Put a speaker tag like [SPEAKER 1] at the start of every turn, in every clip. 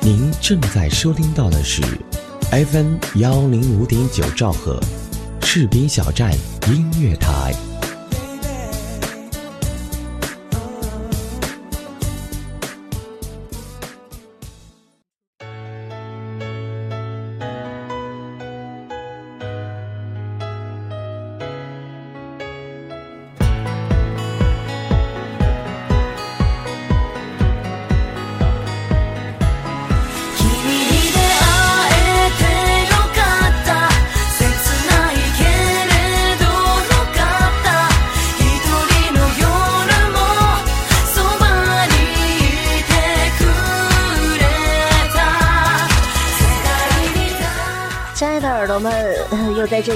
[SPEAKER 1] 您正在收听到的是 FM 幺零五点九兆赫，士兵小站音乐台。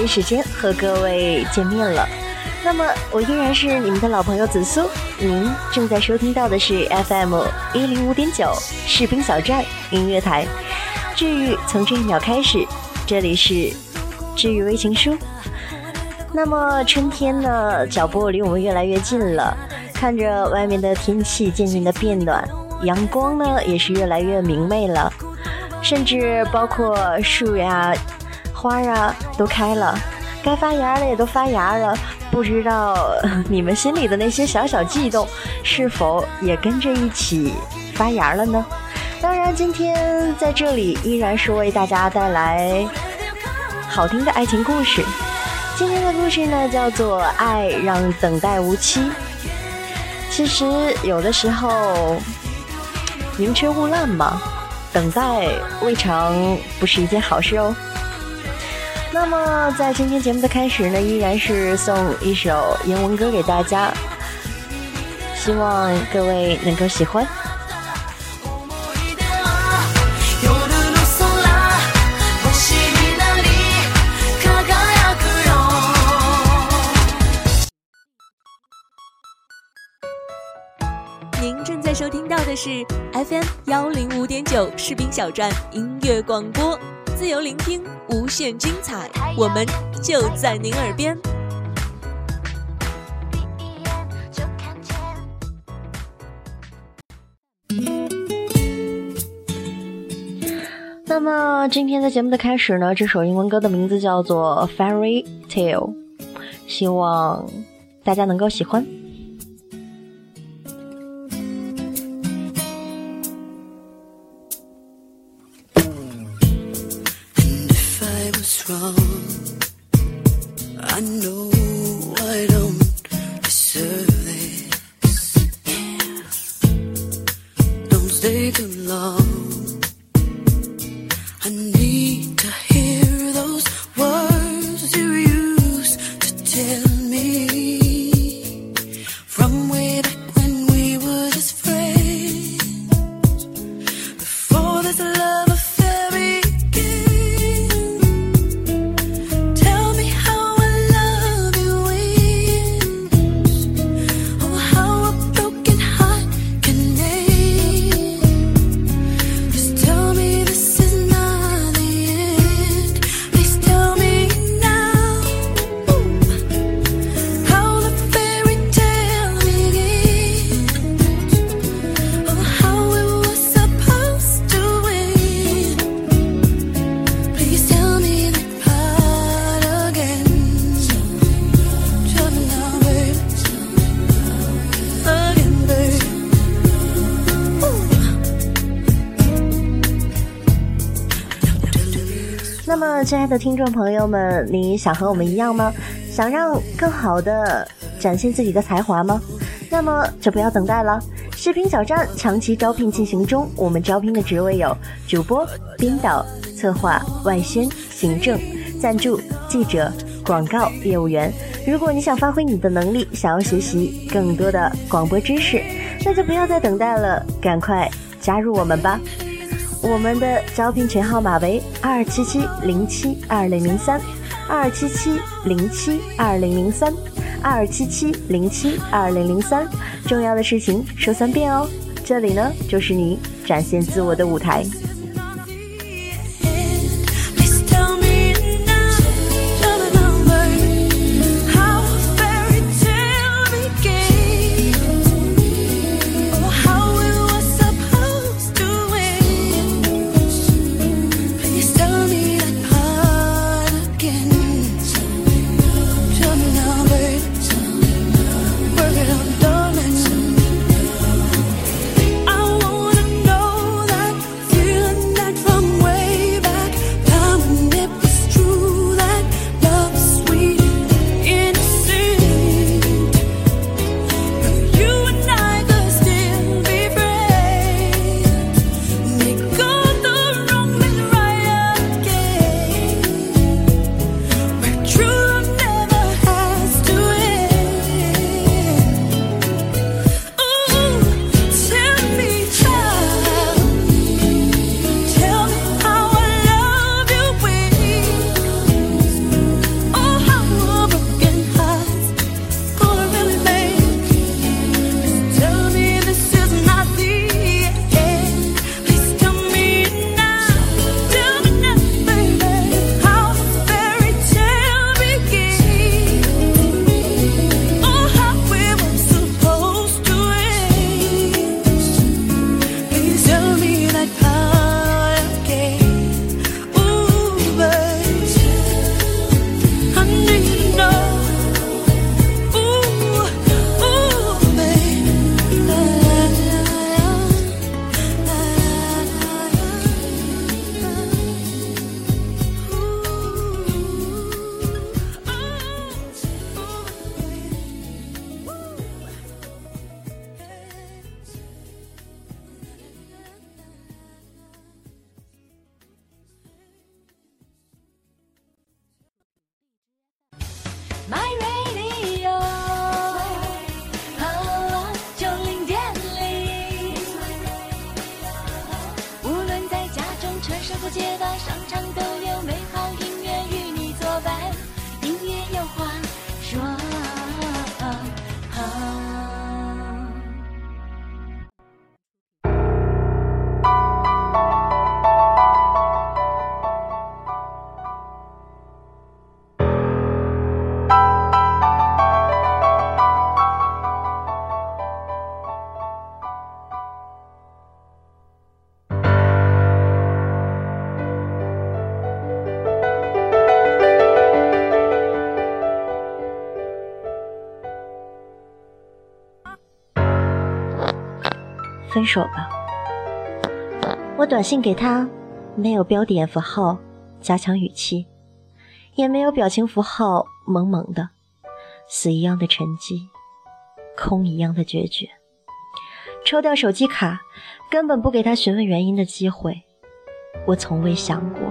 [SPEAKER 2] 时间和各位见面了，那么我依然是你们的老朋友紫苏，您正在收听到的是 FM 一零五点九士兵小站音乐台，治愈从这一秒开始，这里是治愈微情书。那么春天呢，脚步离我们越来越近了，看着外面的天气渐渐的变暖，阳光呢也是越来越明媚了，甚至包括树呀。花啊都开了，该发芽的也都发芽了，不知道你们心里的那些小小悸动，是否也跟着一起发芽了呢？当然，今天在这里依然是为大家带来好听的爱情故事。今天的故事呢，叫做《爱让等待无期》。其实有的时候，宁缺毋滥嘛，等待未尝不是一件好事哦。那么，在今天节目的开始呢，依然是送一首英文歌给大家，希望各位能够喜欢。
[SPEAKER 3] 您正在收听到的是 FM 幺零五点九士兵小站音乐广播。自由聆听，无限精彩，我们就在您耳边。
[SPEAKER 2] 那么今天的节目的开始呢，这首英文歌的名字叫做《Fairy Tale》，希望大家能够喜欢。那么亲爱的听众朋友们，你想和我们一样吗？想让更好的展现自己的才华吗？那么就不要等待了，视频小站长期招聘进行中。我们招聘的职位有主播、编导、策划、外宣、行政、赞助、记者、广告业务员。如果你想发挥你的能力，想要学习更多的广播知识，那就不要再等待了，赶快加入我们吧！我们的招聘群号码为二七七零七二零零三，二七七零七二零零三，二七七零七二零零三。重要的事情说三遍哦，这里呢就是你展现自我的舞台。分手吧。我短信给他，没有标点符号，加强语气，也没有表情符号，萌萌的，死一样的沉寂，空一样的决绝。抽掉手机卡，根本不给他询问原因的机会。我从未想过，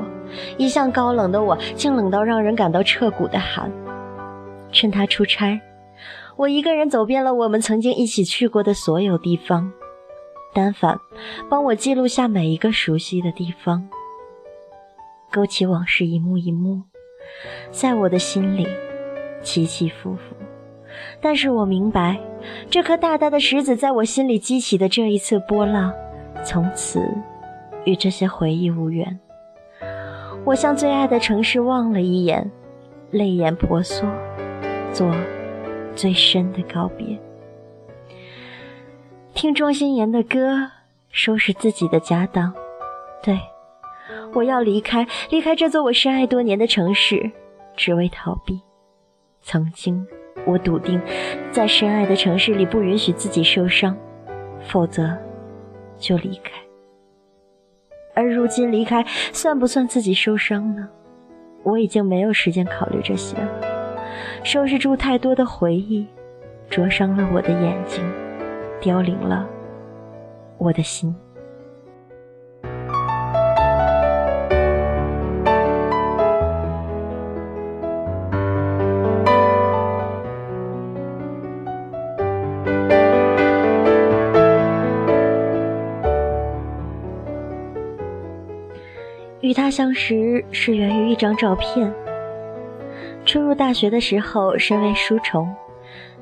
[SPEAKER 2] 一向高冷的我，竟冷到让人感到彻骨的寒。趁他出差，我一个人走遍了我们曾经一起去过的所有地方。单反帮我记录下每一个熟悉的地方，勾起往事一幕一幕，在我的心里起起伏伏。但是我明白，这颗大大的石子在我心里激起的这一次波浪，从此与这些回忆无缘。我向最爱的城市望了一眼，泪眼婆娑，做最深的告别。听庄心妍的歌，收拾自己的家当。对，我要离开，离开这座我深爱多年的城市，只为逃避。曾经，我笃定，在深爱的城市里不允许自己受伤，否则就离开。而如今离开，算不算自己受伤呢？我已经没有时间考虑这些了。收拾住太多的回忆，灼伤了我的眼睛。凋零了我的心。与他相识是源于一张照片。初入大学的时候，身为书虫。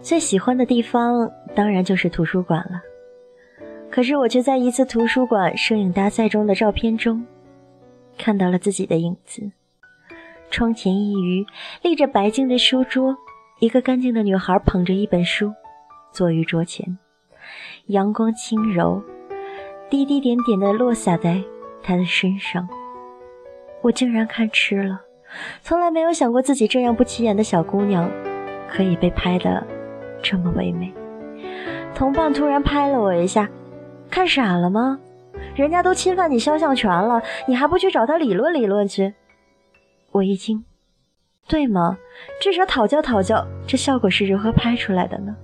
[SPEAKER 2] 最喜欢的地方当然就是图书馆了，可是我却在一次图书馆摄影大赛中的照片中，看到了自己的影子。窗前一隅立着白净的书桌，一个干净的女孩捧着一本书，坐于桌前，阳光轻柔，滴滴点点的落洒在她的身上。我竟然看痴了，从来没有想过自己这样不起眼的小姑娘，可以被拍的。这么唯美，同伴突然拍了我一下，看傻了吗？人家都侵犯你肖像权了，你还不去找他理论理论去？我一惊，对吗？至少讨教讨教，这效果是如何拍出来的呢？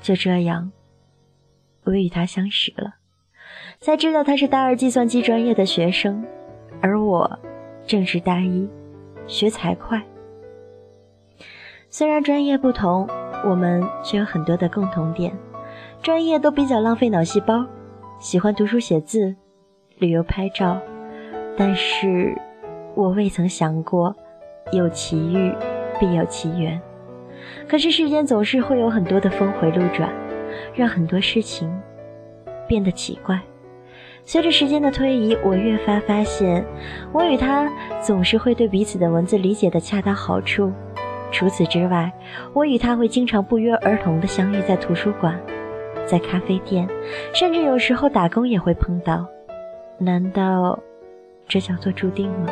[SPEAKER 2] 就这样，我与他相识了，才知道他是大二计算机专业的学生，而我正是大一，学财会。虽然专业不同。我们却有很多的共同点，专业都比较浪费脑细胞，喜欢读书写字、旅游拍照，但是我未曾想过，有奇遇必有奇缘。可是世间总是会有很多的峰回路转，让很多事情变得奇怪。随着时间的推移，我越发发现，我与他总是会对彼此的文字理解的恰到好处。除此之外，我与他会经常不约而同地相遇在图书馆，在咖啡店，甚至有时候打工也会碰到。难道这叫做注定吗？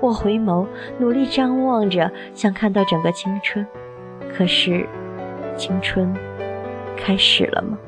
[SPEAKER 2] 我回眸，努力张望着，想看到整个青春。可是，青春开始了吗？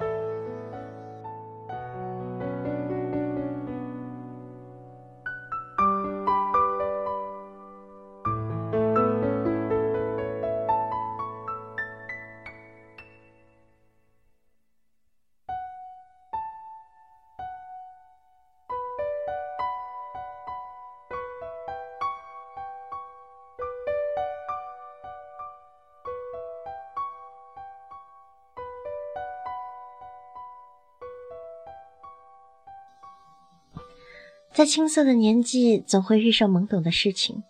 [SPEAKER 2] 在青涩的年纪，总会遇上懵懂的事情，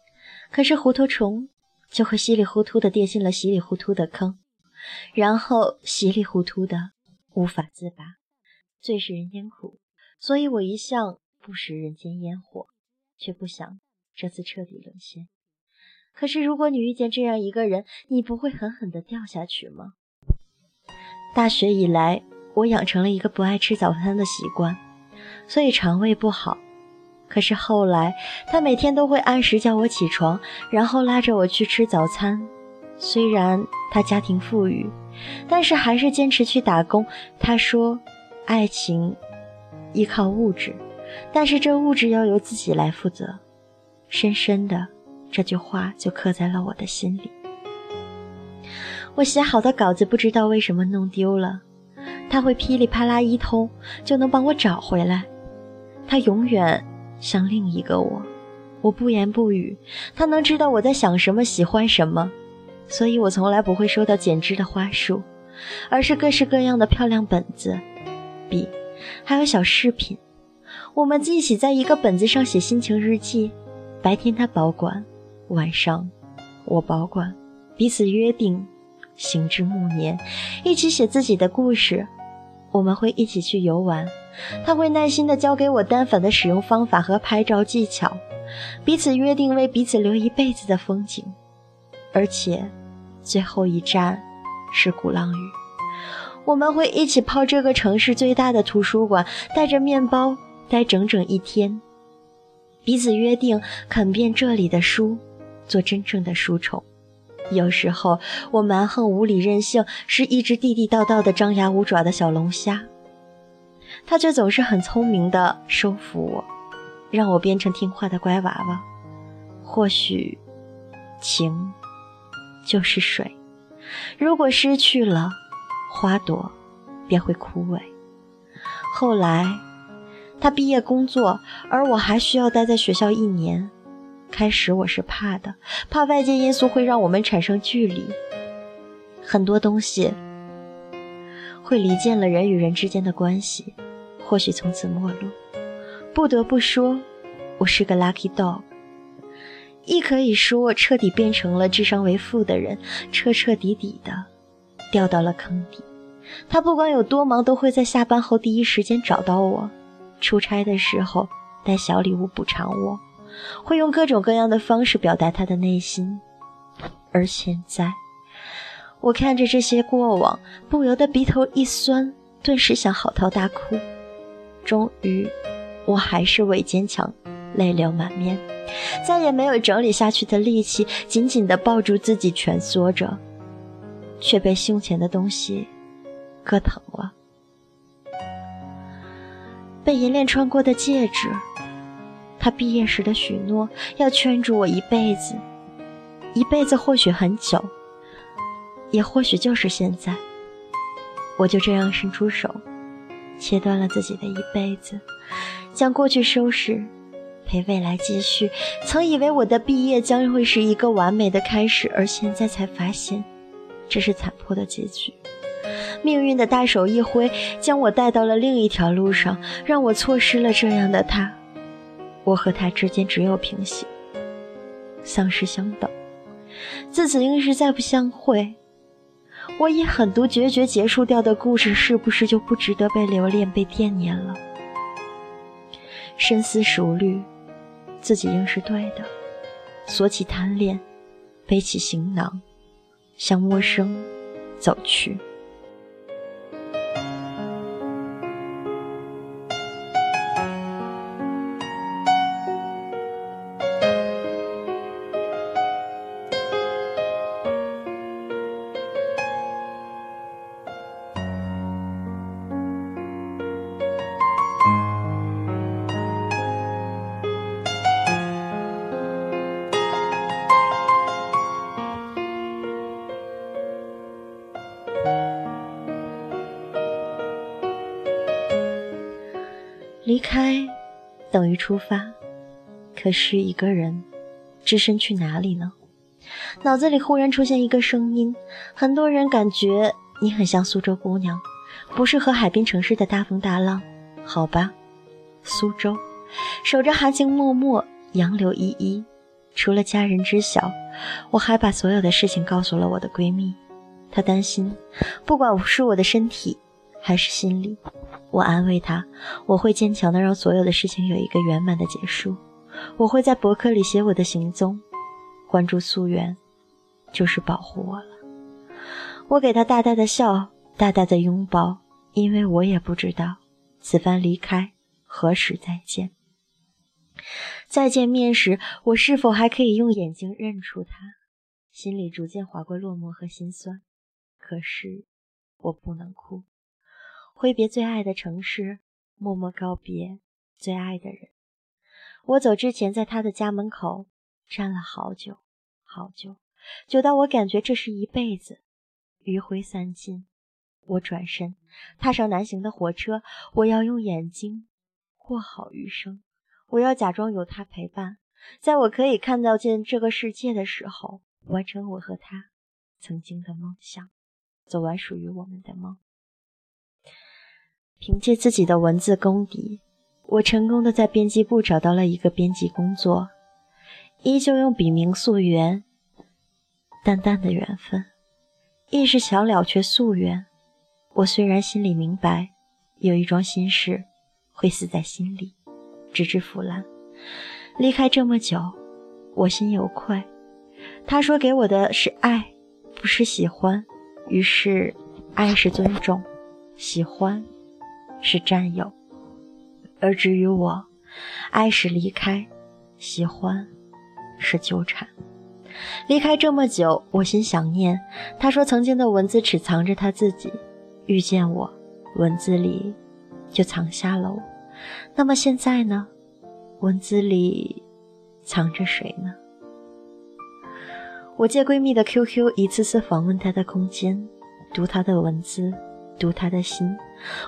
[SPEAKER 2] 可是糊涂虫就会稀里糊涂的跌进了稀里糊涂的坑，然后稀里糊涂的无法自拔。最是人间苦，所以我一向不食人间烟火，却不想这次彻底沦陷。可是如果你遇见这样一个人，你不会狠狠的掉下去吗？大学以来，我养成了一个不爱吃早餐的习惯，所以肠胃不好。可是后来，他每天都会按时叫我起床，然后拉着我去吃早餐。虽然他家庭富裕，但是还是坚持去打工。他说：“爱情依靠物质，但是这物质要由自己来负责。深深的，这句话就刻在了我的心里。我写好的稿子不知道为什么弄丢了，他会噼里啪啦一通就能帮我找回来。他永远像另一个我，我不言不语，他能知道我在想什么，喜欢什么，所以我从来不会收到剪枝的花束，而是各式各样的漂亮本子、笔，还有小饰品。我们一起在一个本子上写心情日记，白天他保管，晚上我保管，彼此约定。行至暮年，一起写自己的故事。我们会一起去游玩，他会耐心地教给我单反的使用方法和拍照技巧，彼此约定为彼此留一辈子的风景。而且，最后一站是鼓浪屿。我们会一起泡这个城市最大的图书馆，带着面包待整整一天，彼此约定啃遍这里的书，做真正的书虫。有时候我蛮横无理任性，是一只地地道道的张牙舞爪的小龙虾，他却总是很聪明的收服我，让我变成听话的乖娃娃。或许，情就是水，如果失去了，花朵便会枯萎。后来，他毕业工作，而我还需要待在学校一年。开始我是怕的，怕外界因素会让我们产生距离，很多东西会离间了人与人之间的关系，或许从此陌路。不得不说，我是个 lucky dog，亦可以说彻底变成了智商为负的人，彻彻底底的掉到了坑底。他不管有多忙，都会在下班后第一时间找到我，出差的时候带小礼物补偿我。会用各种各样的方式表达他的内心，而现在，我看着这些过往，不由得鼻头一酸，顿时想嚎啕大哭。终于，我还是伪坚强，泪流满面，再也没有整理下去的力气，紧紧地抱住自己蜷缩着，却被胸前的东西硌疼了，被银链穿过的戒指。他毕业时的许诺，要圈住我一辈子，一辈子或许很久，也或许就是现在。我就这样伸出手，切断了自己的一辈子，将过去收拾，陪未来继续。曾以为我的毕业将会是一个完美的开始，而现在才发现，这是残破的结局。命运的大手一挥，将我带到了另一条路上，让我错失了这样的他。我和他之间只有平行，丧失相等，自此应是再不相会。我以狠毒决绝结束掉的故事，是不是就不值得被留恋、被惦念了？深思熟虑，自己应是对的。锁起贪恋，背起行囊，向陌生走去。离开等于出发，可是一个人只身去哪里呢？脑子里忽然出现一个声音：很多人感觉你很像苏州姑娘，不适合海滨城市的大风大浪。好吧，苏州，守着含情脉脉，杨柳依依。除了家人知晓，我还把所有的事情告诉了我的闺蜜。她担心，不管是我的身体还是心理。我安慰他，我会坚强的让所有的事情有一个圆满的结束。我会在博客里写我的行踪，关注溯源，就是保护我了。我给他大大的笑，大大的拥抱，因为我也不知道此番离开何时再见。再见面时，我是否还可以用眼睛认出他？心里逐渐划过落寞和心酸，可是我不能哭。挥别最爱的城市，默默告别最爱的人。我走之前，在他的家门口站了好久，好久，久到我感觉这是一辈子。余晖散尽，我转身踏上南行的火车，我要用眼睛过好余生，我要假装有他陪伴，在我可以看到见这个世界的时候，完成我和他曾经的梦想。走完属于我们的梦。凭借自己的文字功底，我成功的在编辑部找到了一个编辑工作，依旧用笔名素媛。淡淡的缘分，亦是小了却夙愿。我虽然心里明白，有一桩心事会死在心里，直至腐烂。离开这么久，我心有愧。他说给我的是爱，不是喜欢。于是，爱是尊重，喜欢是占有，而至于我，爱是离开，喜欢是纠缠。离开这么久，我心想念。他说，曾经的文字只藏着他自己，遇见我，文字里就藏下了我。那么现在呢？文字里藏着谁呢？我借闺蜜的 QQ，一次次访问她的空间，读她的文字，读他的心。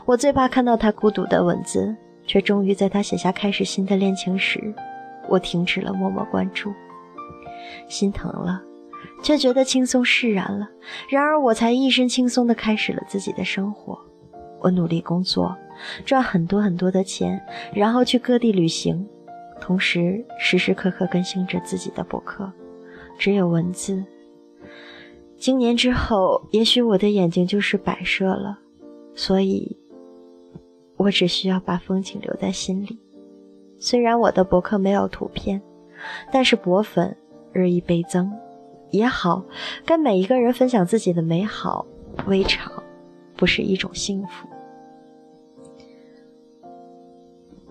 [SPEAKER 2] 我最怕看到他孤独的文字，却终于在他写下开始新的恋情时，我停止了默默关注。心疼了，却觉得轻松释然了。然而我才一身轻松地开始了自己的生活。我努力工作，赚很多很多的钱，然后去各地旅行，同时时时刻刻更新着自己的博客。只有文字。经年之后，也许我的眼睛就是摆设了，所以，我只需要把风景留在心里。虽然我的博客没有图片，但是博粉日益倍增，也好，跟每一个人分享自己的美好，未尝不是一种幸福。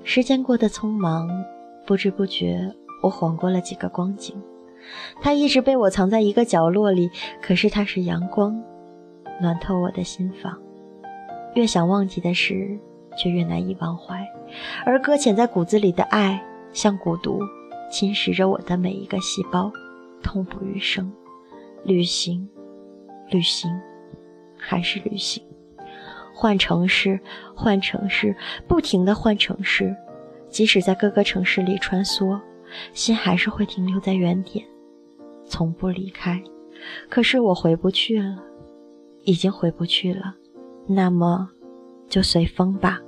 [SPEAKER 2] 时间过得匆忙，不知不觉，我晃过了几个光景。它一直被我藏在一个角落里，可是它是阳光，暖透我的心房。越想忘记的事，却越难以忘怀。而搁浅在骨子里的爱，像蛊毒，侵蚀着我的每一个细胞，痛不欲生。旅行，旅行，还是旅行。换城市，换城市，不停的换城市。即使在各个城市里穿梭，心还是会停留在原点。从不离开，可是我回不去了，已经回不去了，那么就随风吧。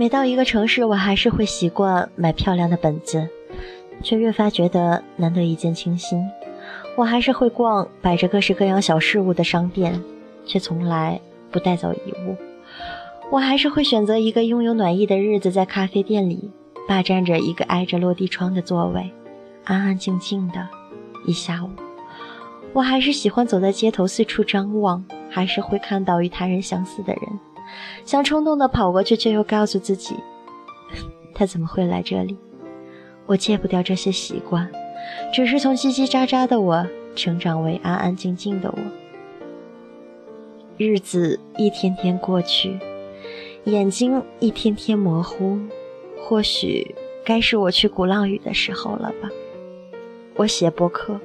[SPEAKER 2] 每到一个城市，我还是会习惯买漂亮的本子，却越发觉得难得一见倾心。我还是会逛摆着各式各样小事物的商店，却从来不带走遗物。我还是会选择一个拥有暖意的日子，在咖啡店里霸占着一个挨着落地窗的座位，安安静静的一下午。我还是喜欢走在街头四处张望，还是会看到与他人相似的人。想冲动地跑过去，却又告诉自己，他怎么会来这里？我戒不掉这些习惯，只是从叽叽喳喳的我成长为安安静静的我。日子一天天过去，眼睛一天天模糊，或许该是我去鼓浪屿的时候了吧。我写博客，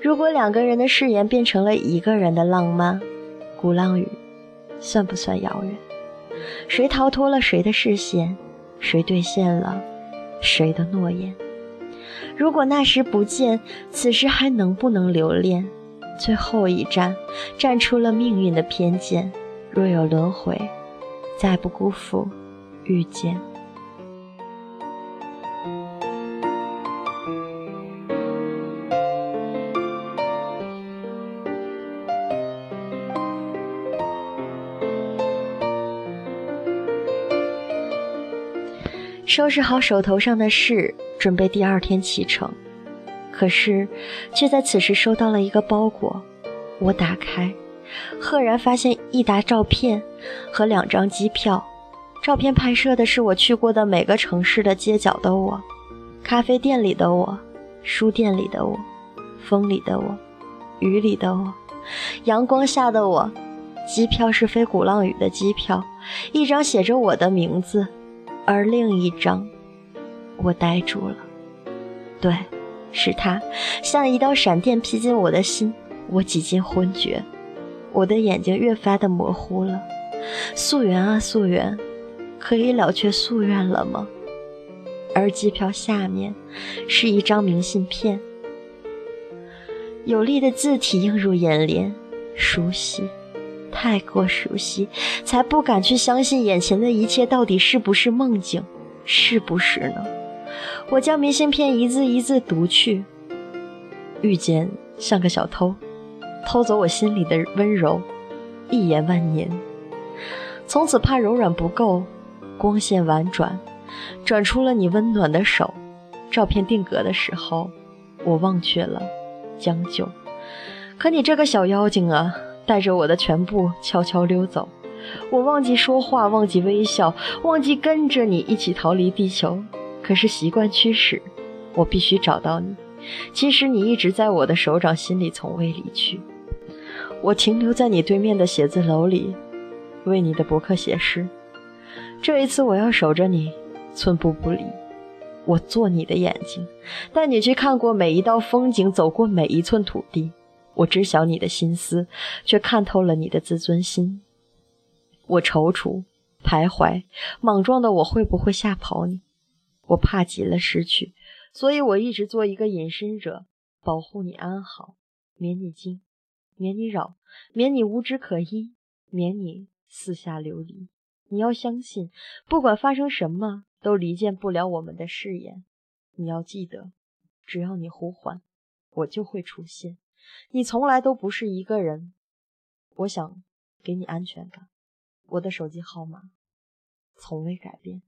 [SPEAKER 2] 如果两个人的誓言变成了一个人的浪漫，鼓浪屿。算不算遥远？谁逃脱了谁的视线？谁兑现了谁的诺言？如果那时不见，此时还能不能留恋？最后一站，站出了命运的偏见。若有轮回，再不辜负遇见。收拾好手头上的事，准备第二天启程。可是，却在此时收到了一个包裹。我打开，赫然发现一沓照片和两张机票。照片拍摄的是我去过的每个城市的街角的我，咖啡店里的我，书店里的我，风里的我，雨里的我，阳光下的我。机票是飞鼓浪屿的机票，一张写着我的名字，而另一张，我呆住了。对。是他，像一道闪电劈进我的心，我几近昏厥，我的眼睛越发的模糊了。溯源啊溯源，可以了却夙愿了吗？而机票下面是一张明信片，有力的字体映入眼帘，熟悉，太过熟悉，才不敢去相信眼前的一切到底是不是梦境，是不是呢？我将明信片一字一字读去，遇见像个小偷，偷走我心里的温柔，一眼万年。从此怕柔软不够，光线婉转，转出了你温暖的手。照片定格的时候，我忘却了将就。可你这个小妖精啊，带着我的全部悄悄溜走。我忘记说话，忘记微笑，忘记跟着你一起逃离地球。可是习惯驱使，我必须找到你。其实你一直在我的手掌心里，从未离去。我停留在你对面的写字楼里，为你的博客写诗。这一次我要守着你，寸步不离。我做你的眼睛，带你去看过每一道风景，走过每一寸土地。我知晓你的心思，却看透了你的自尊心。我踌躇徘徊，莽撞的我会不会吓跑你？我怕极了失去，所以我一直做一个隐身者，保护你安好，免你惊，免你扰，免你无枝可依，免你四下流离。你要相信，不管发生什么，都离间不了我们的誓言。你要记得，只要你呼唤，我就会出现。你从来都不是一个人。我想给你安全感。我的手机号码从未改变，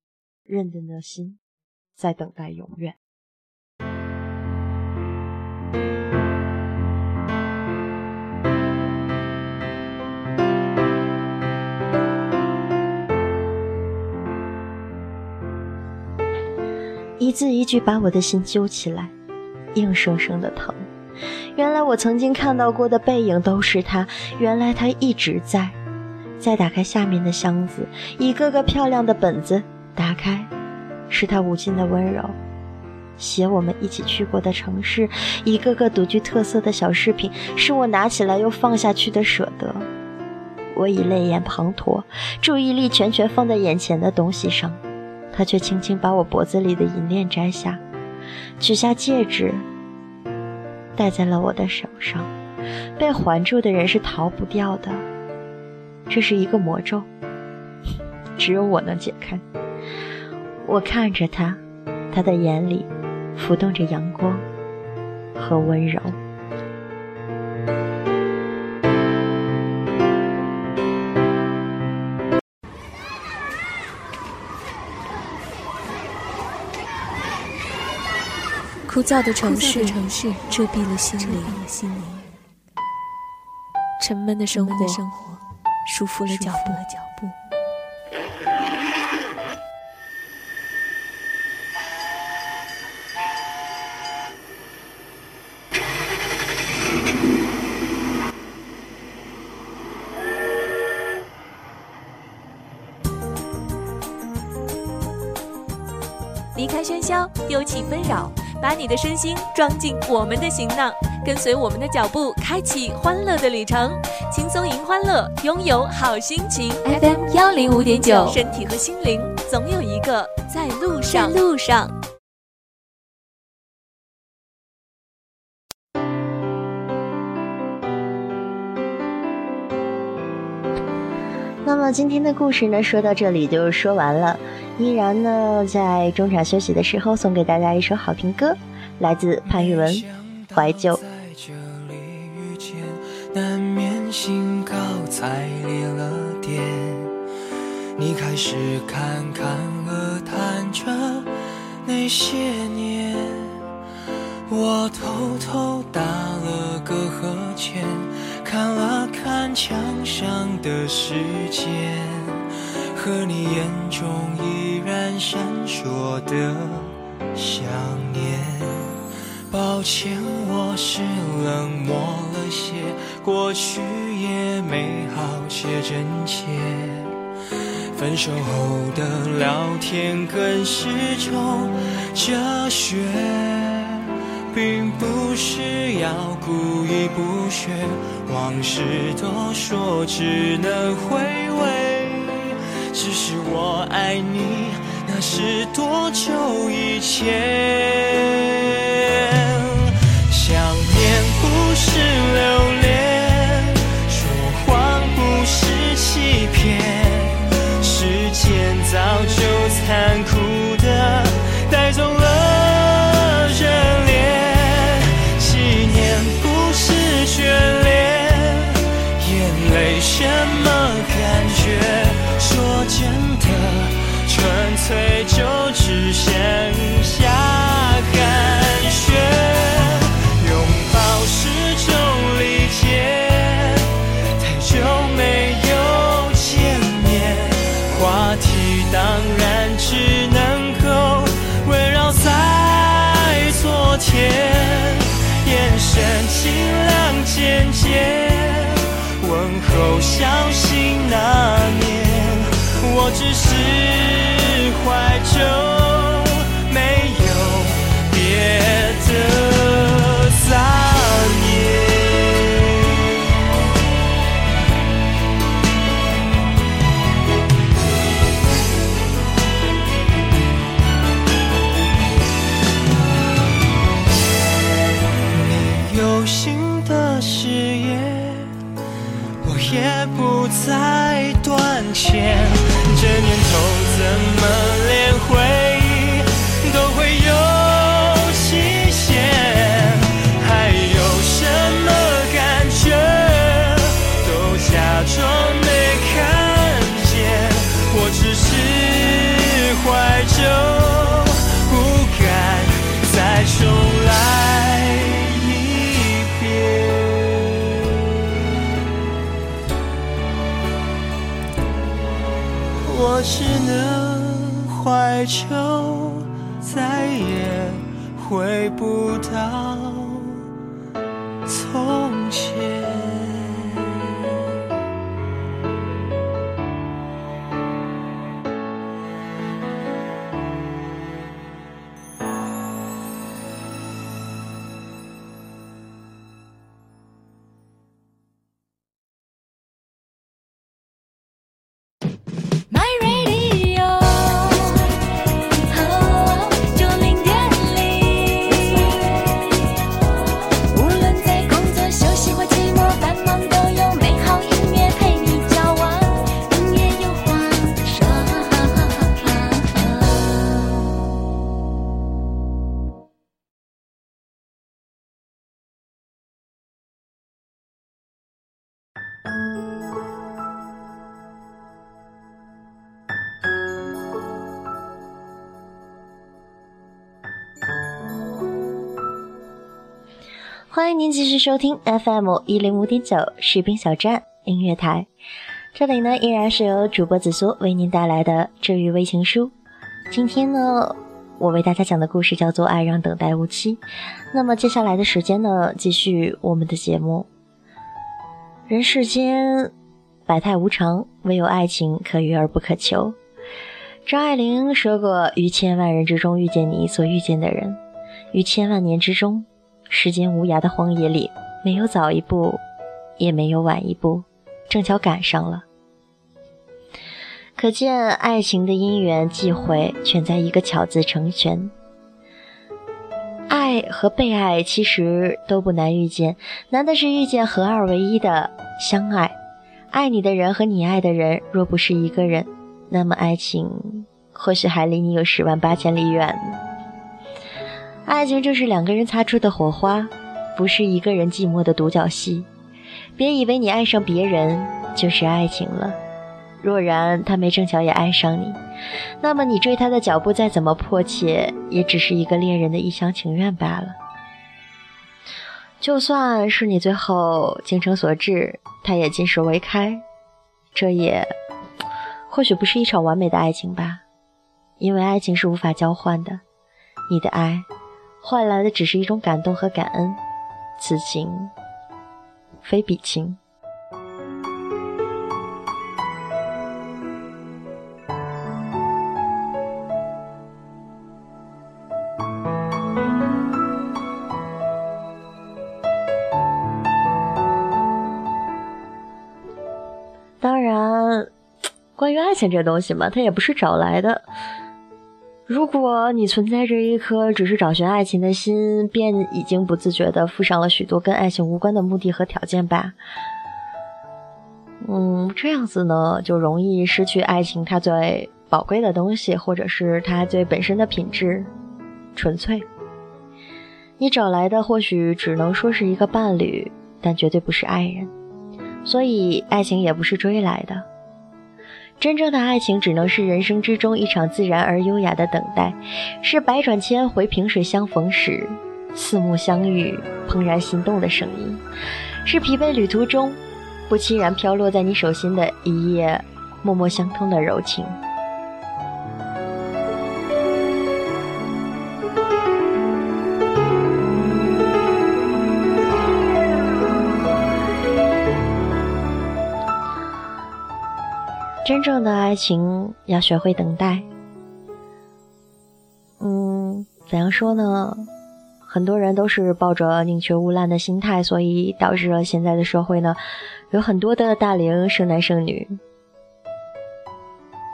[SPEAKER 2] 认真的心。在等待永远。一字一句把我的心揪起来，硬生生的疼。原来我曾经看到过的背影都是他，原来他一直在。再打开下面的箱子，一个个漂亮的本子，打开。是他无尽的温柔，写我们一起去过的城市，一个个独具特色的小饰品，是我拿起来又放下去的舍得。我已泪眼滂沱，注意力全全放在眼前的东西上，他却轻轻把我脖子里的银链摘下，取下戒指，戴在了我的手上。被环住的人是逃不掉的，这是一个魔咒，只有我能解开。我看着他，他的眼里浮动着阳光和温柔。
[SPEAKER 3] 枯燥的城市，遮蔽了心灵；沉闷的生活，束缚了脚步。离开喧嚣，丢弃纷扰，把你的身心装进我们的行囊，跟随我们的脚步，开启欢乐的旅程。轻松迎欢乐，拥有好心情。FM 幺零五点九，身体和心灵总有一个在路上。路上。
[SPEAKER 2] 那么今天的故事呢，说到这里就说完了。依然呢，在中场休息的时候，送给大家一首好听歌，来自潘玉文《怀旧》。在这里遇见难免兴高采烈了点，你开始侃侃而谈着那些年，
[SPEAKER 4] 我偷偷打了个呵欠，看了看墙上的时间，和你眼中依然闪烁的想念。抱歉，我是冷漠了些，过去也美好且真切。分手后的聊天更是种哲学。并不是要故意不学，往事都说只能回味。只是我爱你，那是多久以前？想念不是留恋，说谎不是欺骗，时间早就残酷问候，小心那年，我只是怀旧。
[SPEAKER 2] 您继续收听 FM 一零五点九士兵小站音乐台，这里呢依然是由主播紫苏为您带来的治愈微情书。今天呢，我为大家讲的故事叫做《爱让等待无期》。那么接下来的时间呢，继续我们的节目。人世间百态无常，唯有爱情可遇而不可求。张爱玲说过：“于千万人之中遇见你所遇见的人，于千万年之中。”时间无涯的荒野里，没有早一步，也没有晚一步，正巧赶上了。可见爱情的因缘际会，全在一个“巧”字成全。爱和被爱其实都不难遇见，难的是遇见合二为一的相爱。爱你的人和你爱的人，若不是一个人，那么爱情或许还离你有十万八千里远。爱情就是两个人擦出的火花，不是一个人寂寞的独角戏。别以为你爱上别人就是爱情了，若然他没正巧也爱上你，那么你追他的脚步再怎么迫切，也只是一个恋人的一厢情愿罢了。就算是你最后精诚所至，他也尽是为开，这也或许不是一场完美的爱情吧，因为爱情是无法交换的，你的爱换来的只是一种感动和感恩，此情非彼情。当然 关于爱情这东西嘛，它也不是找来的。如果你存在着一颗只是找寻爱情的心，便已经不自觉地附上了许多跟爱情无关的目的和条件吧。嗯，这样子呢，就容易失去爱情它最宝贵的东西，或者是它最本身的品质——纯粹。你找来的或许只能说是一个伴侣，但绝对不是爱人。所以，爱情也不是追来的。真正的爱情只能是人生之中一场自然而优雅的等待，是百转千回萍水相逢时，四目相遇怦然心动的声音，是疲惫旅途中不期然飘落在你手心的一夜默默相通的柔情。真正的爱情要学会等待。嗯，怎样说呢？很多人都是抱着宁缺毋滥的心态，所以导致了现在的社会呢，有很多的大龄剩男剩女。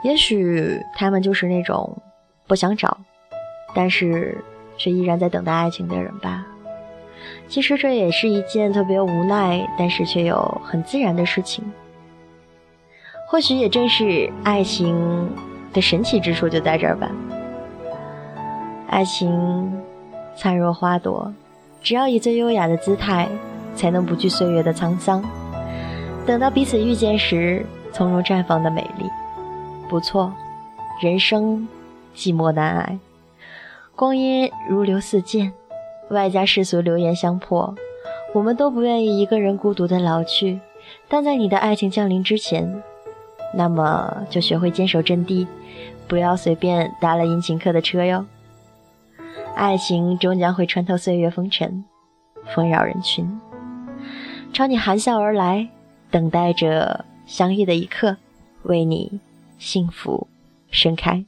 [SPEAKER 2] 也许他们就是那种不想找，但是却依然在等待爱情的人吧。其实这也是一件特别无奈，但是却又很自然的事情。或许也正是爱情的神奇之处就在这儿吧。爱情灿若花朵，只要以最优雅的姿态，才能不惧岁月的沧桑。等到彼此遇见时，从容绽放的美丽。不错，人生寂寞难挨，光阴如流似箭，外加世俗流言相迫，我们都不愿意一个人孤独的老去。但在你的爱情降临之前。那么就学会坚守阵地，不要随便搭了殷勤客的车哟。爱情终将会穿透岁月风尘，纷扰人群，朝你含笑而来，等待着相遇的一刻，为你幸福盛开。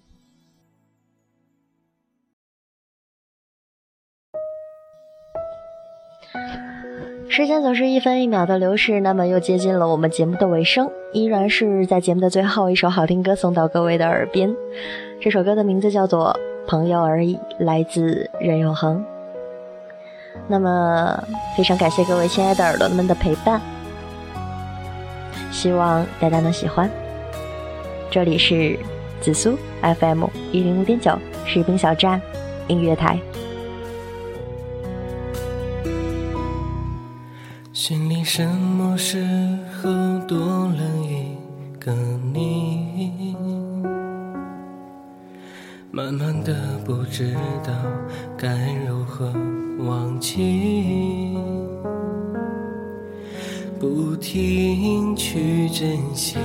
[SPEAKER 2] 时间总是一分一秒的流逝，那么又接近了我们节目的尾声，依然是在节目的最后一首好听歌送到各位的耳边。这首歌的名字叫做《朋友而已》，来自任永恒。那么非常感谢各位亲爱的耳朵们的陪伴，希望大家能喜欢。这里是紫苏 FM 一零五点九士兵小站音乐台。
[SPEAKER 4] 什么时候多了一个你？慢慢的不知道该如何忘记，不停去珍惜，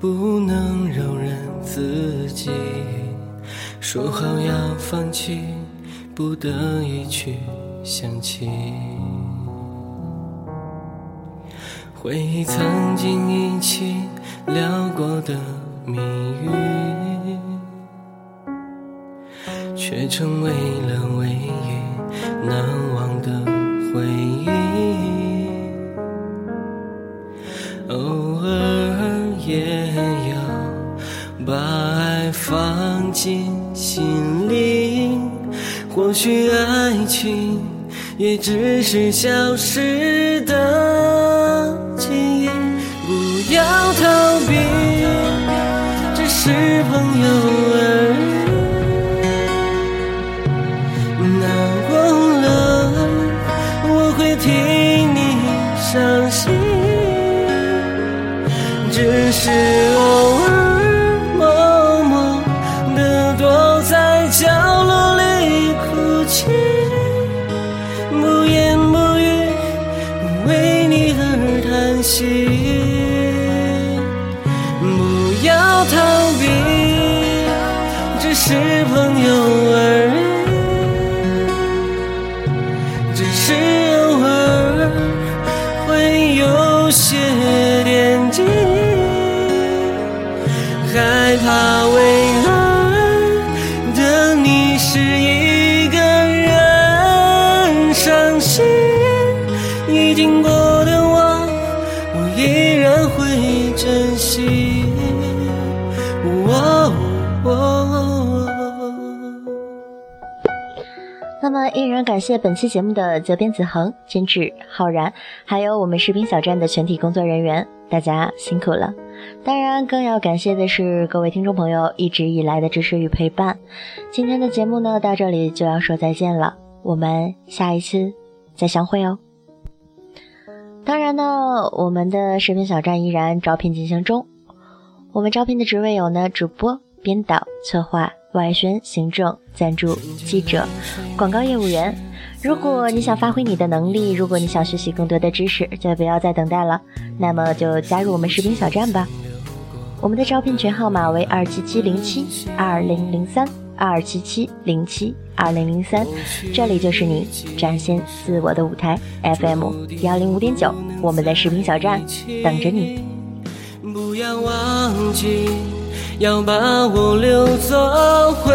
[SPEAKER 4] 不能容忍自己，说好要放弃，不得已去想起。回忆曾经一起聊过的谜语，却成为了唯一难忘的回忆。偶尔也要把爱放进心里，或许爱情也只是消失的。
[SPEAKER 2] 谢本期节目的责编子恒、监制浩然，还有我们视频小站的全体工作人员，大家辛苦了。当然，更要感谢的是各位听众朋友一直以来的支持与陪伴。今天的节目呢，到这里就要说再见了，我们下一次再相会哦。当然呢，我们的视频小站依然招聘进行中。我们招聘的职位有呢：主播、编导、策划、外宣、行政、赞助、记者、广告业务员。如果你想发挥你的能力，如果你想学习更多的知识，就不要再等待了，那么就加入我们视频小站吧。我们的招聘群号码为二七七零七二零零三二七七零七二零零三，这里就是你展现自我的舞台 FM 幺零五点九，我们的视频小站等着你。
[SPEAKER 4] 不要忘记，要把我留作回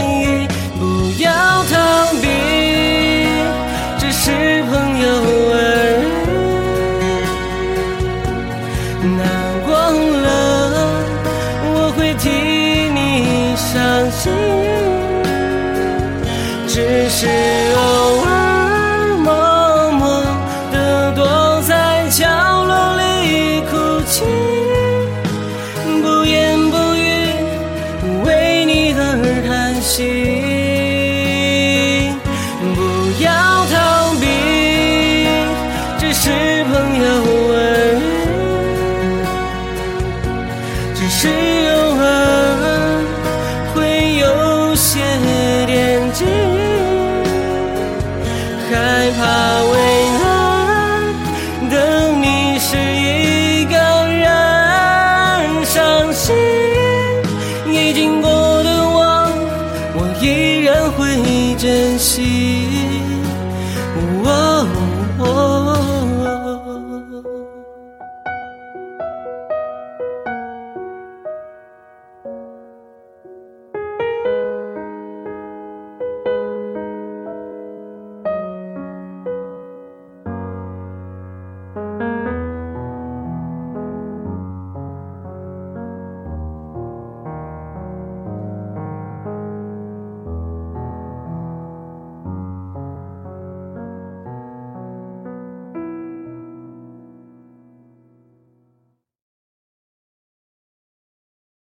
[SPEAKER 4] 忆不要逃避只是朋友而已难忘了我会替你伤心只是心。